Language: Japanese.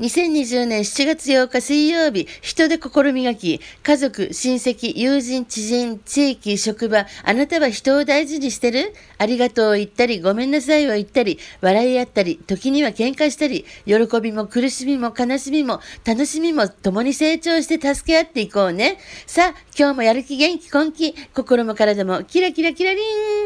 2020年7月8日水曜日、人で心磨き、家族、親戚、友人、知人、地域、職場、あなたは人を大事にしてる？ありがとうを言ったり、ごめんなさいを言ったり、笑い合ったり、時には喧嘩したり、喜びも苦しみも悲しみも楽しみも共に成長して助け合っていこうね。さあ、今日もやる気元気根気、心も体もキラキラキラリン